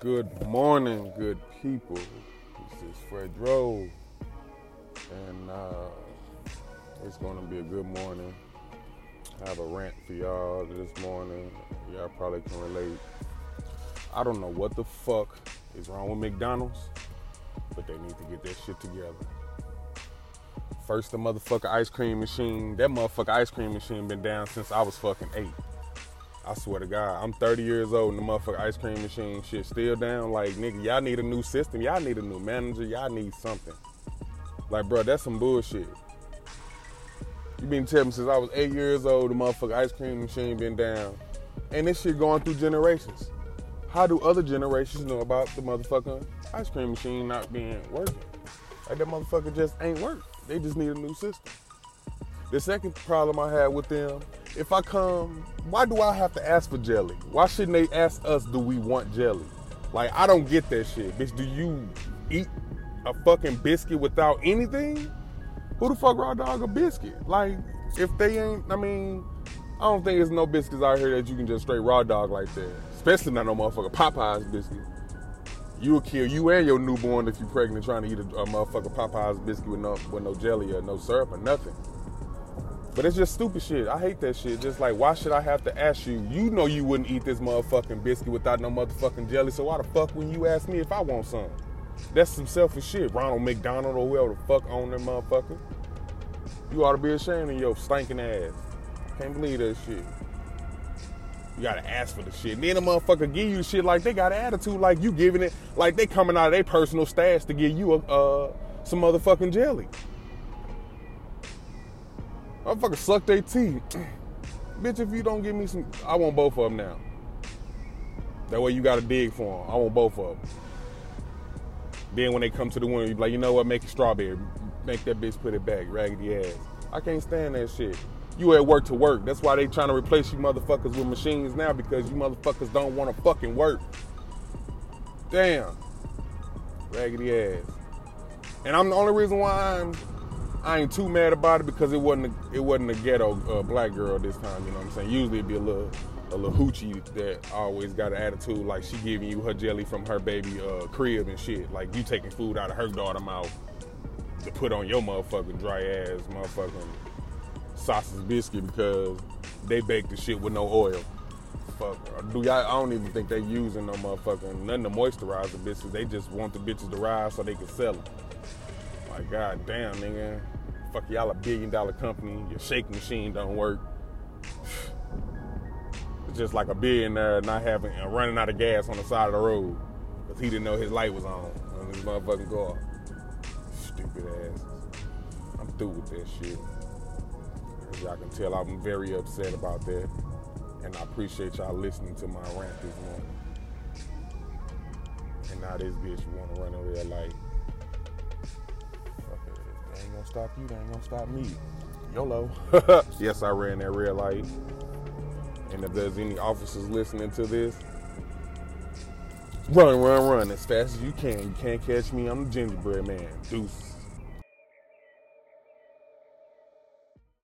Good morning, good people. This is Fred Drove, and uh, it's going to be a good morning. I have a rant for y'all this morning. Y'all probably can relate. I don't know what the fuck is wrong with McDonald's, but they need to get that shit together. First, the motherfucker ice cream machine. That motherfucker ice cream machine been down since I was fucking eight. I swear to God, I'm 30 years old and the motherfucker ice cream machine shit still down. Like, nigga, y'all need a new system. Y'all need a new manager. Y'all need something. Like, bro, that's some bullshit. You been telling me since I was eight years old, the motherfucker ice cream machine been down. And this shit going through generations. How do other generations know about the motherfucking ice cream machine not being working? Like, that motherfucker just ain't work. They just need a new system. The second problem I had with them, if I come, why do I have to ask for jelly? Why shouldn't they ask us, do we want jelly? Like, I don't get that shit. Bitch, do you eat a fucking biscuit without anything? Who the fuck raw dog a biscuit? Like, if they ain't, I mean, I don't think there's no biscuits out here that you can just straight raw dog like that. Especially not no motherfucker Popeyes biscuit. You will kill you and your newborn if you're pregnant trying to eat a, a motherfucker Popeyes biscuit with no with no jelly or no syrup or nothing. But it's just stupid shit. I hate that shit. Just like, why should I have to ask you? You know you wouldn't eat this motherfucking biscuit without no motherfucking jelly. So why the fuck when you ask me if I want some? That's some selfish shit. Ronald McDonald or whoever the fuck own that motherfucker. You ought to be ashamed of your stinking ass. Can't believe that shit. You gotta ask for the shit. And then the motherfucker give you shit like they got attitude like you giving it, like they coming out of their personal stash to give you a, uh, some motherfucking jelly. Motherfucker suck their teeth. Bitch, if you don't give me some, I want both of them now. That way you gotta dig for them. I want both of them. Then when they come to the window, you be like, you know what, make it strawberry. Make that bitch put it back, raggedy ass. I can't stand that shit. You at work to work. That's why they trying to replace you motherfuckers with machines now because you motherfuckers don't want to fucking work. Damn. Raggedy ass. And I'm the only reason why I'm I ain't too mad about it because it wasn't a, it wasn't a ghetto uh, black girl this time. You know what I'm saying? Usually it'd be a little a little hoochie that always got an attitude like she giving you her jelly from her baby uh, crib and shit. Like you taking food out of her daughter mouth to put on your motherfucking dry ass motherfucking sausage biscuit because they bake the shit with no oil. Fuck, do y'all? I don't even think they using no motherfucking nothing to moisturize the bitches. They just want the bitches to rise so they can sell them. Like, god damn, nigga. Fuck y'all a billion dollar company. Your shake machine don't work. It's just like a billionaire not having uh, running out of gas on the side of the road because he didn't know his light was on on his motherfucking car. Stupid ass. I'm through with that shit. As y'all can tell, I'm very upset about that, and I appreciate y'all listening to my rant this morning. And now this bitch want to run a red light. Stop you, they ain't gonna stop me. YOLO. yes, I ran that red light. And if there's any officers listening to this, run, run, run as fast as you can. You can't catch me. I'm the gingerbread man. Deuce.